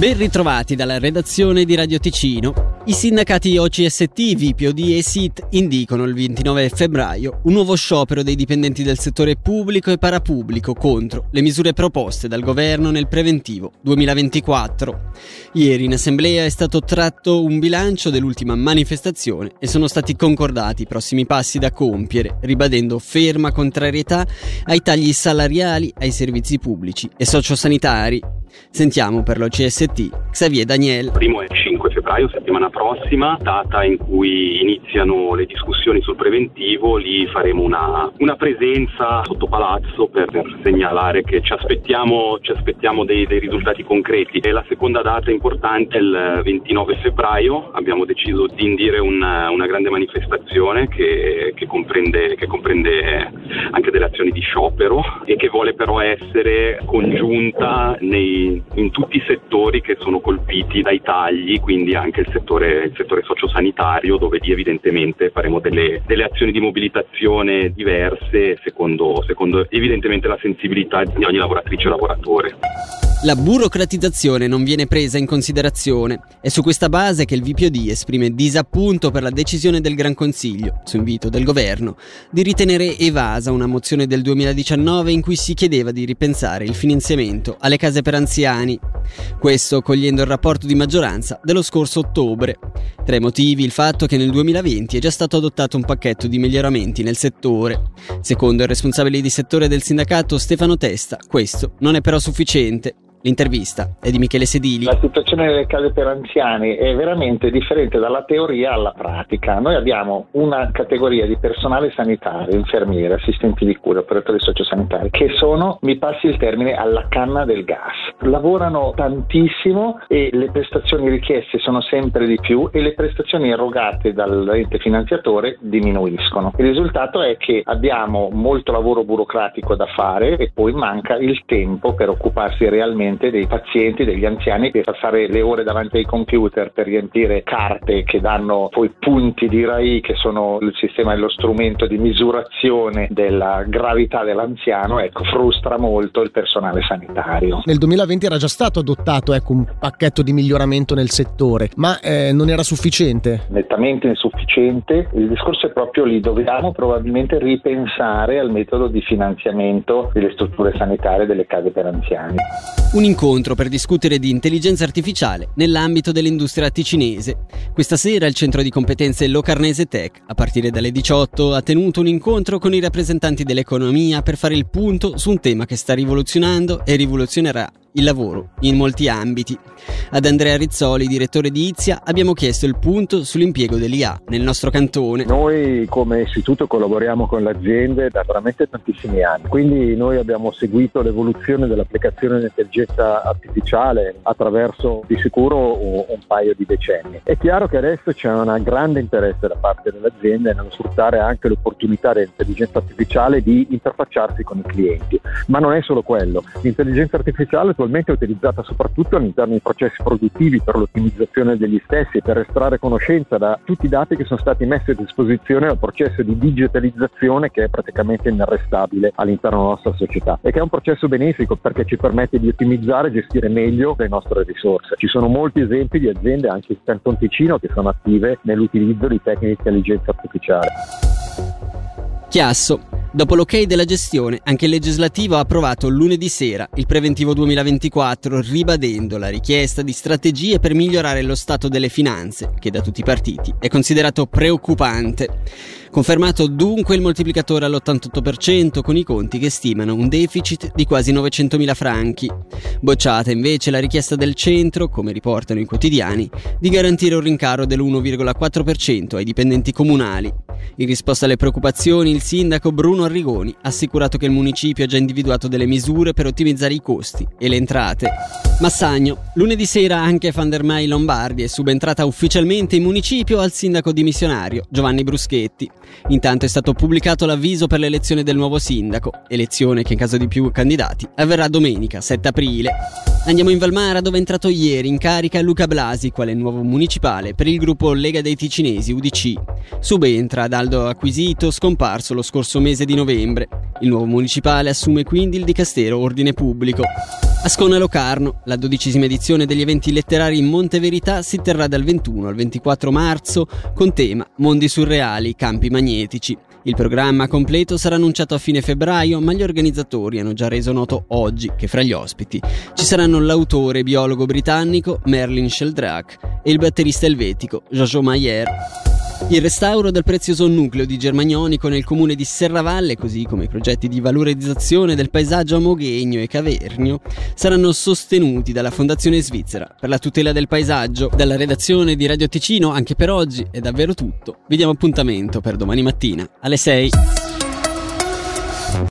Ben ritrovati dalla redazione di Radio Ticino. I sindacati OCST, VPOD e SIT indicano il 29 febbraio un nuovo sciopero dei dipendenti del settore pubblico e parapubblico contro le misure proposte dal governo nel preventivo 2024. Ieri in assemblea è stato tratto un bilancio dell'ultima manifestazione e sono stati concordati i prossimi passi da compiere, ribadendo ferma contrarietà ai tagli salariali, ai servizi pubblici e sociosanitari. Sentiamo per l'OCST Xavier Daniel. Primo è 5 febbraio, settimana prossima, data in cui iniziano le discussioni sul preventivo, lì faremo una, una presenza sotto palazzo per, per segnalare che ci aspettiamo, ci aspettiamo dei, dei, risultati concreti. E la seconda data importante è il 29 febbraio, abbiamo deciso di indire una, una grande manifestazione che, che, comprende, che comprende anche delle azioni di sciopero e che vuole però essere congiunta nei, in tutti i settori che sono colpiti dai tagli, quindi anche il settore, il settore sociosanitario dove lì evidentemente faremo delle, delle azioni di mobilitazione diverse secondo, secondo evidentemente la sensibilità di ogni lavoratrice o lavoratore. La burocratizzazione non viene presa in considerazione. È su questa base che il VPOD esprime disappunto per la decisione del Gran Consiglio, su invito del governo, di ritenere evasa una mozione del 2019 in cui si chiedeva di ripensare il finanziamento alle case per anziani. Questo cogliendo il rapporto di maggioranza dello scorso ottobre. Tra i motivi il fatto che nel 2020 è già stato adottato un pacchetto di miglioramenti nel settore. Secondo il responsabile di settore del sindacato Stefano Testa, questo non è però sufficiente L'intervista è di Michele Sedili. La situazione delle case per anziani è veramente differente dalla teoria alla pratica. Noi abbiamo una categoria di personale sanitario, infermieri, assistenti di cura, operatori sociosanitari, che sono, mi passi il termine, alla canna del gas. Lavorano tantissimo e le prestazioni richieste sono sempre di più e le prestazioni erogate dall'ente finanziatore diminuiscono. Il risultato è che abbiamo molto lavoro burocratico da fare e poi manca il tempo per occuparsi realmente paziente, dei pazienti, degli anziani per passare le ore davanti ai computer per riempire carte che danno poi punti di RAI che sono il sistema e lo strumento di misurazione della gravità dell'anziano, ecco, frustra molto il personale sanitario. Nel 2020 era già stato adottato ecco, un pacchetto di miglioramento nel settore, ma eh, non era sufficiente? Nettamente insufficiente. Il discorso è proprio lì, dobbiamo probabilmente ripensare al metodo di finanziamento delle strutture sanitarie delle case per anziani un incontro per discutere di intelligenza artificiale nell'ambito dell'industria ticinese. Questa sera il centro di competenze Locarnese Tech, a partire dalle 18, ha tenuto un incontro con i rappresentanti dell'economia per fare il punto su un tema che sta rivoluzionando e rivoluzionerà il lavoro in molti ambiti. Ad Andrea Rizzoli, direttore di Izia, abbiamo chiesto il punto sull'impiego dell'IA nel nostro cantone. Noi come istituto collaboriamo con le aziende da veramente tantissimi anni, quindi noi abbiamo seguito l'evoluzione dell'applicazione dell'intelligenza artificiale attraverso di sicuro un paio di decenni. È chiaro che adesso c'è un grande interesse da parte delle aziende nello sfruttare anche l'opportunità dell'intelligenza artificiale di interfacciarsi con i clienti, ma non è solo quello. L'intelligenza artificiale attualmente utilizzata soprattutto all'interno dei processi produttivi per l'ottimizzazione degli stessi e per estrarre conoscenza da tutti i dati che sono stati messi a disposizione al processo di digitalizzazione che è praticamente inarrestabile all'interno della nostra società e che è un processo benefico perché ci permette di ottimizzare e gestire meglio le nostre risorse. Ci sono molti esempi di aziende anche in Canton Ticino che sono attive nell'utilizzo di tecniche di intelligenza artificiale. Chiasso Dopo l'ok della gestione, anche il legislativo ha approvato lunedì sera il preventivo 2024, ribadendo la richiesta di strategie per migliorare lo stato delle finanze, che da tutti i partiti è considerato preoccupante. Confermato dunque il moltiplicatore all'88% con i conti che stimano un deficit di quasi 900.000 franchi. Bocciata invece la richiesta del centro, come riportano i quotidiani, di garantire un rincaro dell'1,4% ai dipendenti comunali. In risposta alle preoccupazioni, il sindaco Bruno Arrigoni ha assicurato che il municipio ha già individuato delle misure per ottimizzare i costi e le entrate. Massagno. Lunedì sera anche Van der Lombardi è subentrata ufficialmente in municipio al sindaco dimissionario Giovanni Bruschetti. Intanto è stato pubblicato l'avviso per l'elezione del nuovo sindaco, elezione che in caso di più candidati avverrà domenica 7 aprile. Andiamo in Valmara dove è entrato ieri in carica Luca Blasi quale nuovo municipale per il gruppo Lega dei Ticinesi UDC. Subentra ad Aldo Acquisito scomparso lo scorso mese di novembre. Il nuovo municipale assume quindi il dicastero Ordine Pubblico. Ascona Locarno, la dodicesima edizione degli eventi letterari in Monte Verità si terrà dal 21 al 24 marzo con tema Mondi surreali, campi magnetici. Il programma completo sarà annunciato a fine febbraio, ma gli organizzatori hanno già reso noto oggi che fra gli ospiti ci saranno l'autore e biologo britannico Merlin Sheldrake e il batterista elvetico Jojo Mayer. Il restauro del prezioso nucleo di Germagnonico nel comune di Serravalle, così come i progetti di valorizzazione del paesaggio amoghegno e cavernio, saranno sostenuti dalla Fondazione Svizzera per la tutela del paesaggio. Dalla redazione di Radio Ticino, anche per oggi, è davvero tutto. Vi diamo appuntamento per domani mattina alle 6.